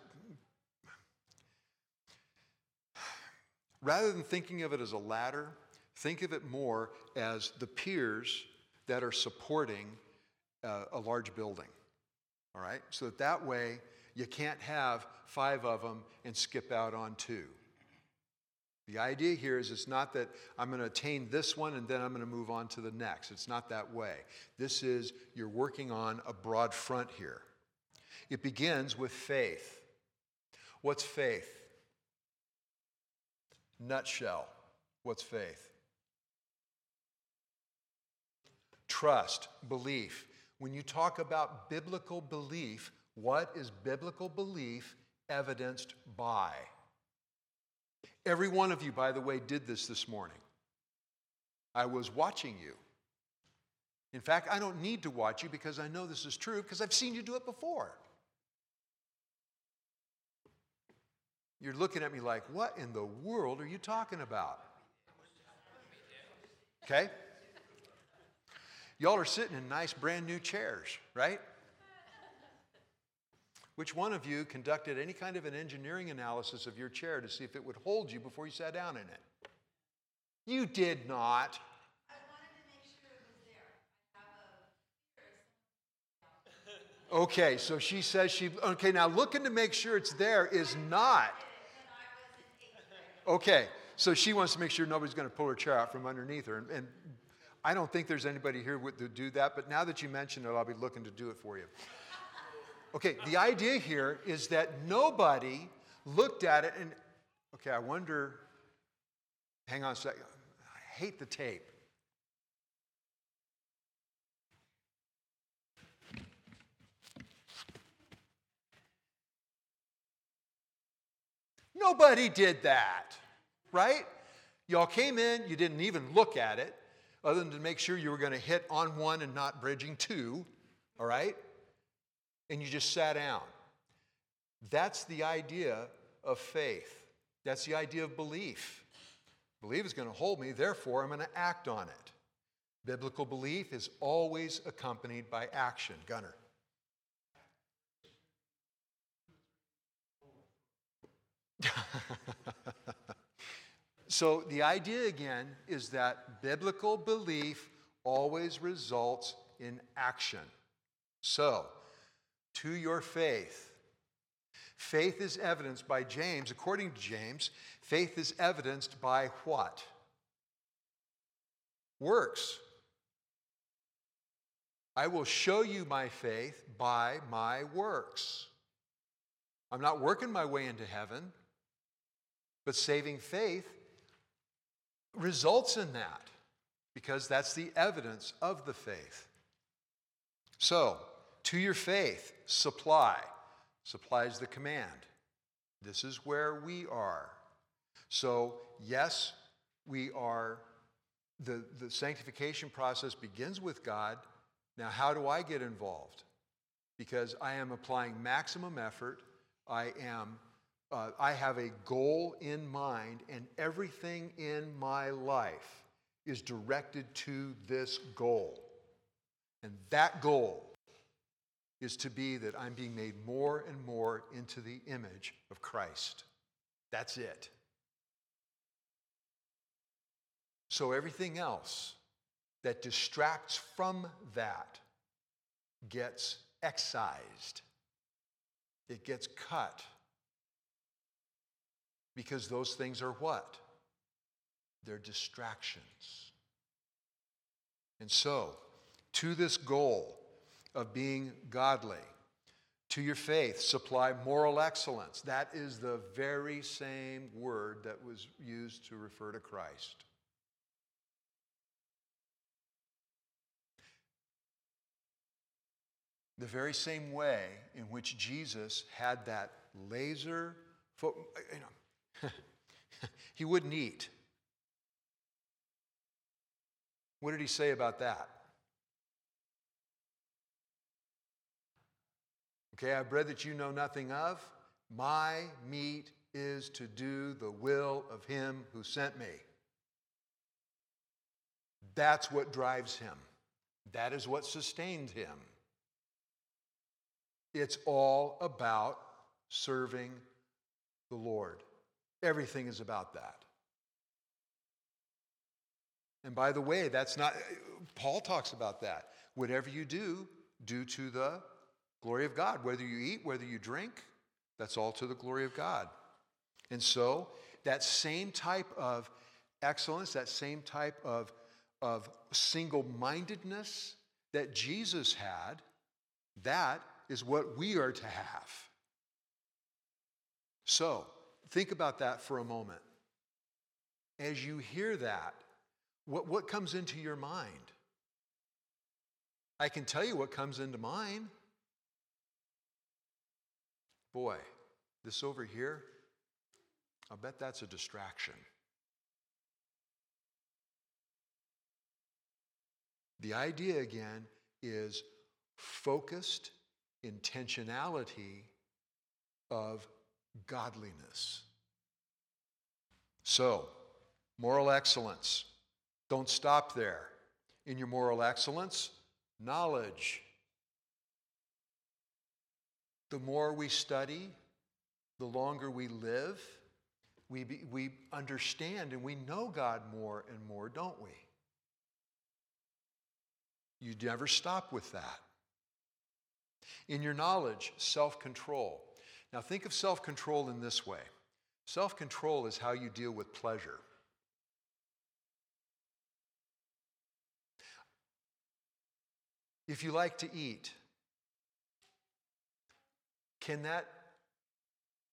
Speaker 1: Rather than thinking of it as a ladder, think of it more as the piers that are supporting uh, a large building. All right? So that that way you can't have five of them and skip out on two. The idea here is it's not that I'm going to attain this one and then I'm going to move on to the next. It's not that way. This is you're working on a broad front here. It begins with faith. What's faith? Nutshell, what's faith? Trust, belief. When you talk about biblical belief, what is biblical belief evidenced by? Every one of you, by the way, did this this morning. I was watching you. In fact, I don't need to watch you because I know this is true because I've seen you do it before. You're looking at me like, what in the world are you talking about? Okay? Y'all are sitting in nice brand new chairs, right? Which one of you conducted any kind of an engineering analysis of your chair to see if it would hold you before you sat down in it? You did not. Okay, so she says she, okay, now looking to make sure it's there is not. Okay, so she wants to make sure nobody's going to pull her chair out from underneath her. And, and I don't think there's anybody here to do that, but now that you mention it, I'll be looking to do it for you. Okay, the idea here is that nobody looked at it and, okay, I wonder, hang on a second. I hate the tape. Nobody did that, right? Y'all came in, you didn't even look at it, other than to make sure you were going to hit on one and not bridging two, all right? And you just sat down. That's the idea of faith. That's the idea of belief. Belief is going to hold me, therefore, I'm going to act on it. Biblical belief is always accompanied by action. Gunner. so, the idea again is that biblical belief always results in action. So, to your faith. Faith is evidenced by James. According to James, faith is evidenced by what? Works. I will show you my faith by my works. I'm not working my way into heaven, but saving faith results in that because that's the evidence of the faith. So, to your faith, supply. Supply is the command. This is where we are. So, yes, we are, the, the sanctification process begins with God. Now, how do I get involved? Because I am applying maximum effort. I am, uh, I have a goal in mind, and everything in my life is directed to this goal. And that goal is to be that I'm being made more and more into the image of Christ. That's it. So everything else that distracts from that gets excised, it gets cut. Because those things are what? They're distractions. And so, to this goal of being godly, to your faith, supply moral excellence. That is the very same word that was used to refer to Christ. The very same way in which Jesus had that laser, fo- you know, he wouldn't eat. What did he say about that? Okay, I have bread that you know nothing of. My meat is to do the will of him who sent me. That's what drives him. That is what sustains him. It's all about serving the Lord. Everything is about that. And by the way, that's not, Paul talks about that. Whatever you do, do to the glory of God. Whether you eat, whether you drink, that's all to the glory of God. And so, that same type of excellence, that same type of, of single mindedness that Jesus had, that is what we are to have. So, think about that for a moment. As you hear that, what, what comes into your mind? I can tell you what comes into mine. Boy, this over here, I'll bet that's a distraction. The idea again is focused intentionality of godliness. So, moral excellence. Don't stop there. In your moral excellence, knowledge. The more we study, the longer we live, we, be, we understand and we know God more and more, don't we? You never stop with that. In your knowledge, self control. Now, think of self control in this way self control is how you deal with pleasure. If you like to eat, can that,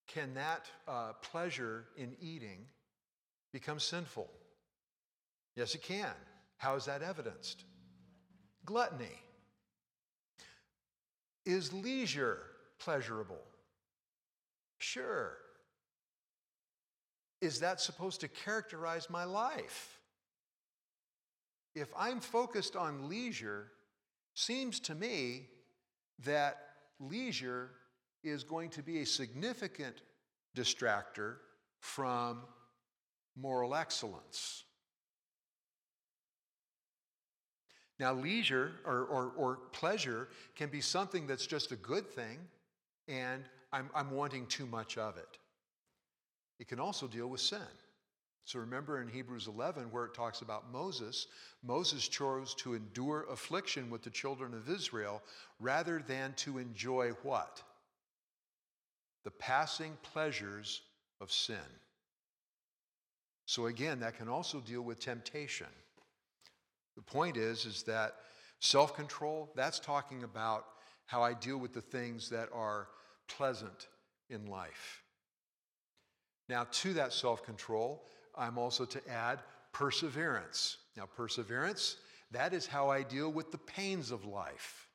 Speaker 1: can that uh, pleasure in eating become sinful? Yes, it can. How is that evidenced? Gluttony. Is leisure pleasurable? Sure. Is that supposed to characterize my life? If I'm focused on leisure, seems to me that leisure is going to be a significant distractor from moral excellence. Now, leisure or, or, or, pleasure can be something that's just a good thing, and I'm, I'm wanting too much of it. It can also deal with sin. So remember in Hebrews 11, where it talks about Moses, Moses chose to endure affliction with the children of Israel rather than to enjoy what? The passing pleasures of sin. So again, that can also deal with temptation. The point is, is that self-control, that's talking about how I deal with the things that are pleasant in life. Now, to that self-control, I'm also to add perseverance. Now, perseverance, that is how I deal with the pains of life,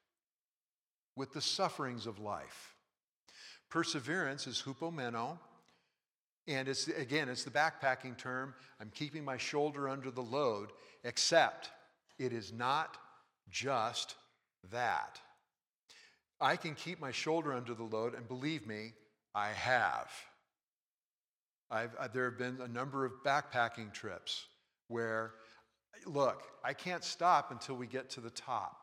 Speaker 1: with the sufferings of life. Perseverance is hupomeno, and it's again, it's the backpacking term. I'm keeping my shoulder under the load, except it is not just that. I can keep my shoulder under the load, and believe me, I have. I've, uh, there have been a number of backpacking trips where, look, I can't stop until we get to the top.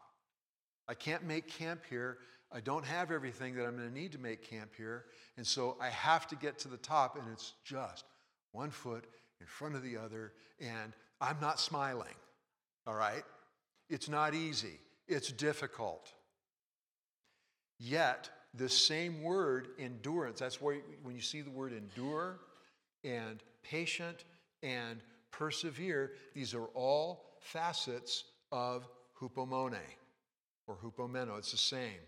Speaker 1: I can't make camp here. I don't have everything that I'm going to need to make camp here. And so I have to get to the top, and it's just one foot in front of the other, and I'm not smiling. All right? It's not easy, it's difficult. Yet, the same word, endurance, that's where when you see the word endure, and patient and persevere. These are all facets of hupomone or hupomeno. It's the same.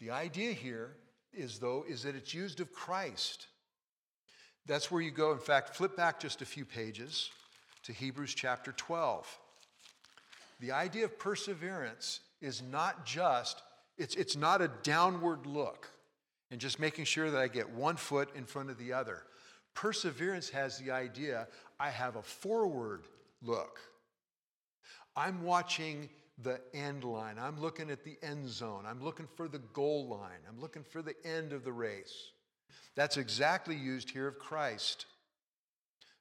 Speaker 1: The idea here is, though, is that it's used of Christ. That's where you go. In fact, flip back just a few pages to Hebrews chapter 12. The idea of perseverance is not just, it's, it's not a downward look and just making sure that I get one foot in front of the other. Perseverance has the idea I have a forward look. I'm watching the end line. I'm looking at the end zone. I'm looking for the goal line. I'm looking for the end of the race. That's exactly used here of Christ.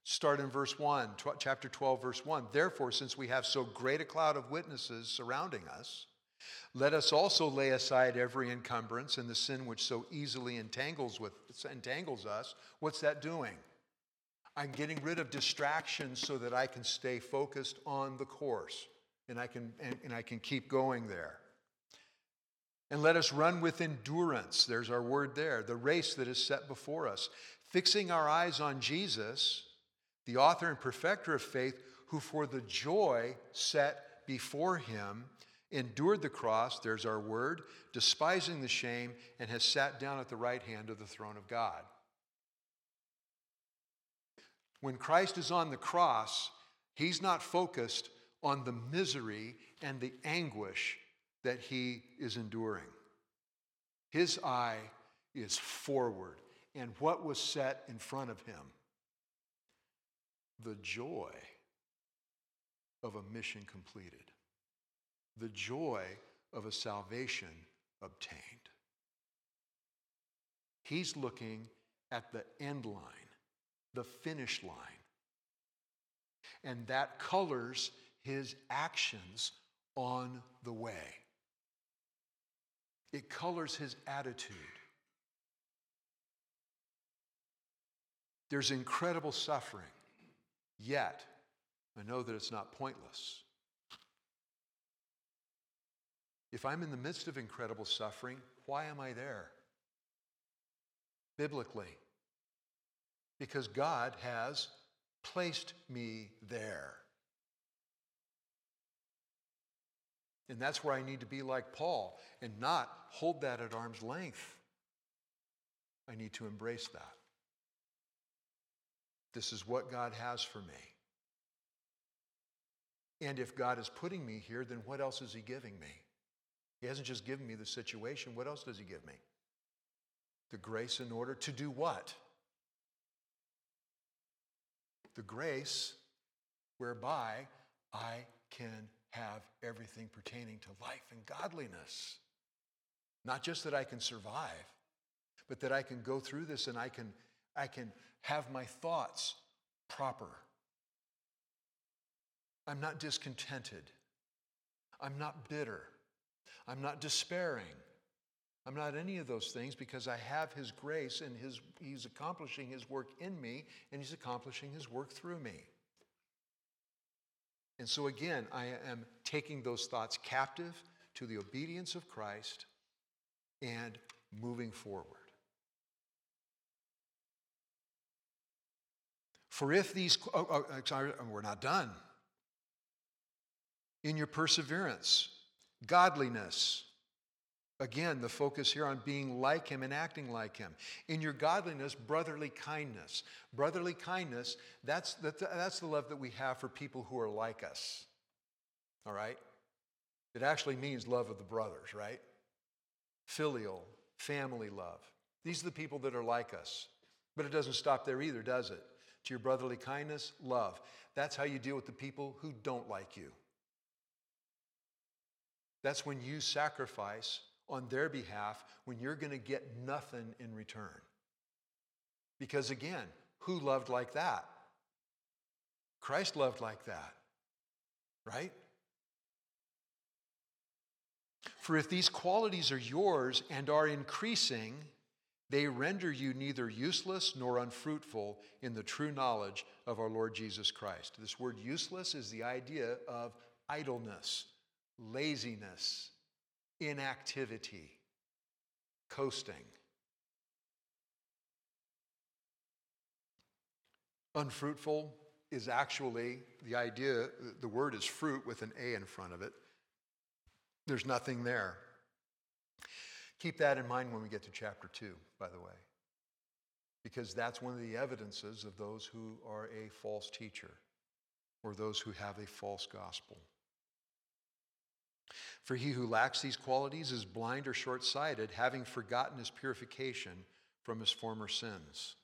Speaker 1: Start in verse 1, chapter 12, verse 1. Therefore, since we have so great a cloud of witnesses surrounding us, let us also lay aside every encumbrance and the sin which so easily entangles, with, entangles us. What's that doing? I'm getting rid of distractions so that I can stay focused on the course and I can, and, and I can keep going there. And let us run with endurance. There's our word there. The race that is set before us. Fixing our eyes on Jesus, the author and perfecter of faith, who for the joy set before him endured the cross, there's our word, despising the shame, and has sat down at the right hand of the throne of God. When Christ is on the cross, he's not focused on the misery and the anguish that he is enduring. His eye is forward and what was set in front of him the joy of a mission completed the joy of a salvation obtained. He's looking at the end line, the finish line. And that colors his actions on the way. It colors his attitude. There's incredible suffering, yet I know that it's not pointless. If I'm in the midst of incredible suffering, why am I there? Biblically, because God has placed me there. And that's where I need to be like Paul and not hold that at arm's length. I need to embrace that. This is what God has for me. And if God is putting me here, then what else is He giving me? He hasn't just given me the situation. What else does He give me? The grace in order to do what? The grace whereby I can have everything pertaining to life and godliness. Not just that I can survive, but that I can go through this and I can, I can have my thoughts proper. I'm not discontented. I'm not bitter. I'm not despairing. I'm not any of those things because I have His grace and his, He's accomplishing His work in me and He's accomplishing His work through me. And so, again, I am taking those thoughts captive to the obedience of Christ and moving forward. For if these, oh, oh, sorry, we're not done. In your perseverance, godliness, Again, the focus here on being like him and acting like him. In your godliness, brotherly kindness. Brotherly kindness, that's, that, that's the love that we have for people who are like us. All right? It actually means love of the brothers, right? Filial, family love. These are the people that are like us. But it doesn't stop there either, does it? To your brotherly kindness, love. That's how you deal with the people who don't like you. That's when you sacrifice on their behalf when you're going to get nothing in return. Because again, who loved like that? Christ loved like that, right? For if these qualities are yours and are increasing, they render you neither useless nor unfruitful in the true knowledge of our Lord Jesus Christ. This word useless is the idea of idleness, laziness, inactivity, coasting. Unfruitful is actually the idea, the word is fruit with an A in front of it. There's nothing there. Keep that in mind when we get to chapter 2, by the way, because that's one of the evidences of those who are a false teacher or those who have a false gospel. For he who lacks these qualities is blind or short sighted, having forgotten his purification from his former sins.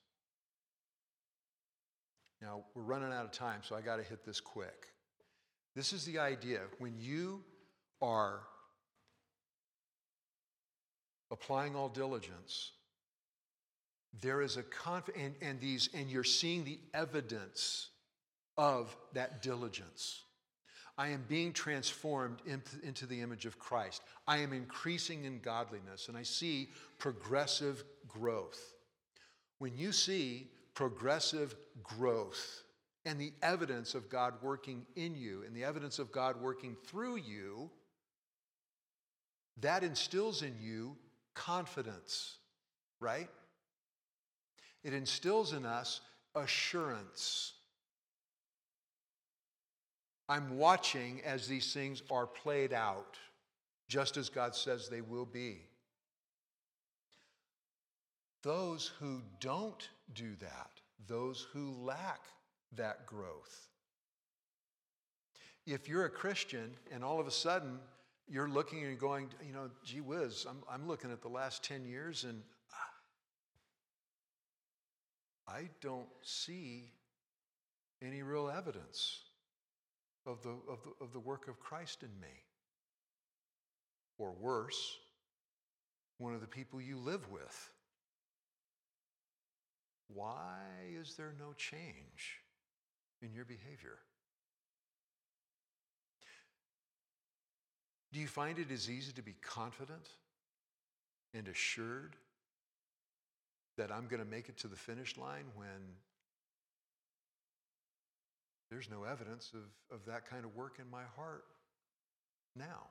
Speaker 1: Now, we're running out of time, so I got to hit this quick. This is the idea. When you are applying all diligence, there is a and, and these, and you're seeing the evidence of that diligence. I am being transformed into the image of Christ. I am increasing in godliness, and I see progressive growth. When you see progressive growth and the evidence of God working in you and the evidence of God working through you, that instills in you confidence, right? It instills in us assurance. I'm watching as these things are played out, just as God says they will be. Those who don't do that, those who lack that growth. If you're a Christian and all of a sudden you're looking and going, you know, gee whiz, I'm, I'm looking at the last 10 years and ah, I don't see any real evidence of the, of the, of the work of Christ in me. Or worse, one of the people you live with. Why is there no change in your behavior? Do you find it as easy to be confident and assured that I'm going to make it to the finish line when there's no evidence of, of that kind of work in my heart now.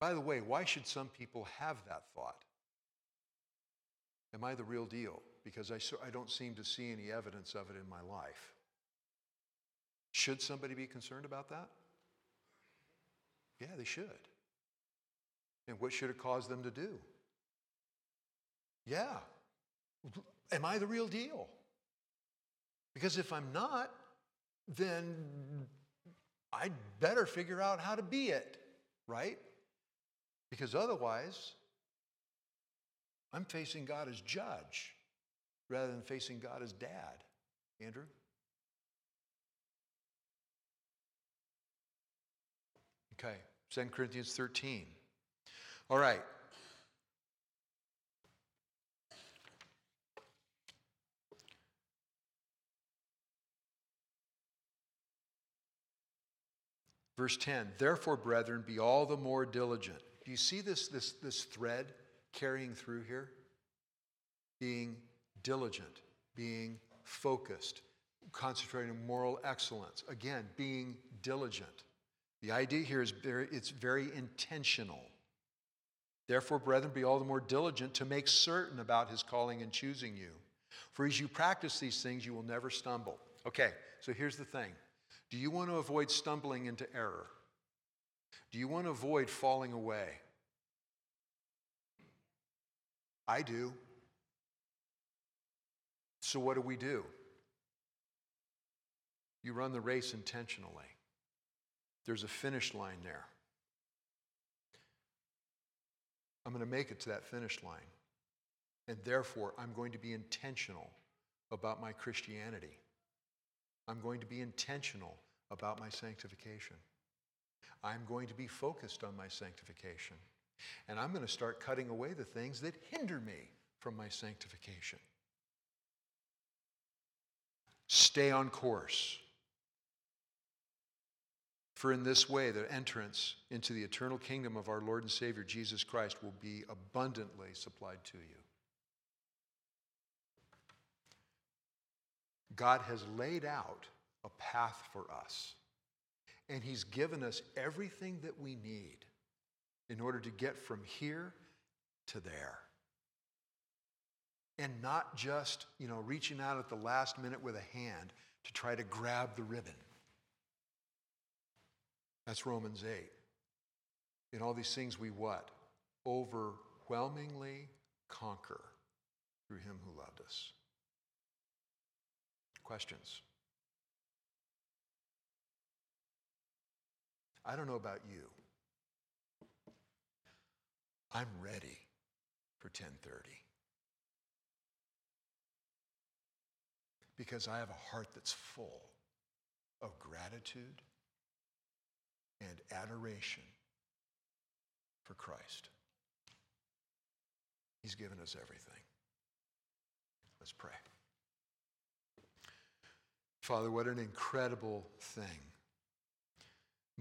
Speaker 1: By the way, why should some people have that thought? Am I the real deal? Because I, I don't seem to see any evidence of it in my life. Should somebody be concerned about that? Yeah, they should. And what should it cause them to do? Yeah, Am I the real deal? Because if I'm not, then I'd better figure out how to be it, right? Because otherwise, I'm facing God as judge rather than facing God as dad. Andrew? Okay, 2 Corinthians 13. All right. Verse 10 Therefore, brethren, be all the more diligent. Do you see this, this, this thread carrying through here? Being diligent, being focused, concentrating on moral excellence. Again, being diligent. The idea here is very, it's very intentional. Therefore, brethren, be all the more diligent to make certain about his calling and choosing you. For as you practice these things, you will never stumble. Okay, so here's the thing Do you want to avoid stumbling into error? Do you want to avoid falling away? I do. So, what do we do? You run the race intentionally. There's a finish line there. I'm going to make it to that finish line. And therefore, I'm going to be intentional about my Christianity. I'm going to be intentional about my sanctification. I'm going to be focused on my sanctification. And I'm going to start cutting away the things that hinder me from my sanctification. Stay on course. For in this way, the entrance into the eternal kingdom of our Lord and Savior Jesus Christ will be abundantly supplied to you. God has laid out a path for us, and He's given us everything that we need in order to get from here to there. And not just, you know, reaching out at the last minute with a hand to try to grab the ribbon. That's Romans 8. In all these things, we what? Overwhelmingly conquer through him who loved us. Questions? I don't know about you. I'm ready for 1030. Because I have a heart that's full of gratitude and adoration for Christ. He's given us everything. Let's pray. Father, what an incredible thing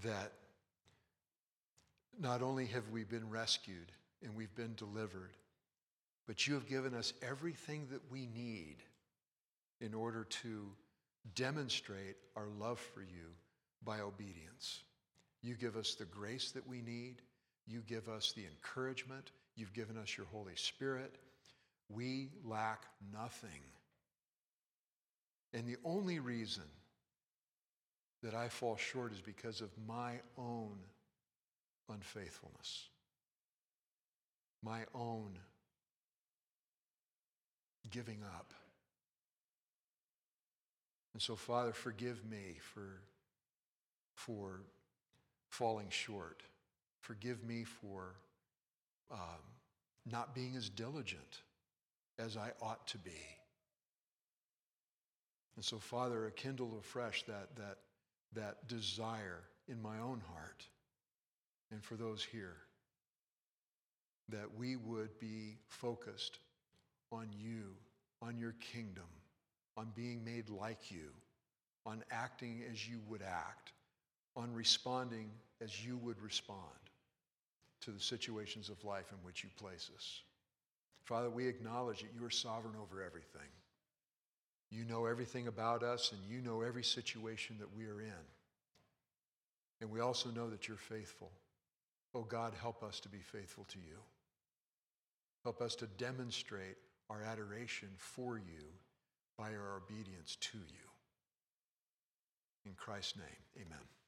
Speaker 1: that not only have we been rescued and we've been delivered, but you have given us everything that we need in order to demonstrate our love for you by obedience. You give us the grace that we need. You give us the encouragement. You've given us your Holy Spirit. We lack nothing. And the only reason that I fall short is because of my own unfaithfulness, my own giving up. And so, Father, forgive me for, for falling short. Forgive me for um, not being as diligent as I ought to be. And so, Father, kindle afresh that, that, that desire in my own heart and for those here that we would be focused on you, on your kingdom, on being made like you, on acting as you would act, on responding as you would respond to the situations of life in which you place us. Father, we acknowledge that you are sovereign over everything. You know everything about us, and you know every situation that we are in. And we also know that you're faithful. Oh God, help us to be faithful to you. Help us to demonstrate our adoration for you by our obedience to you. In Christ's name, amen.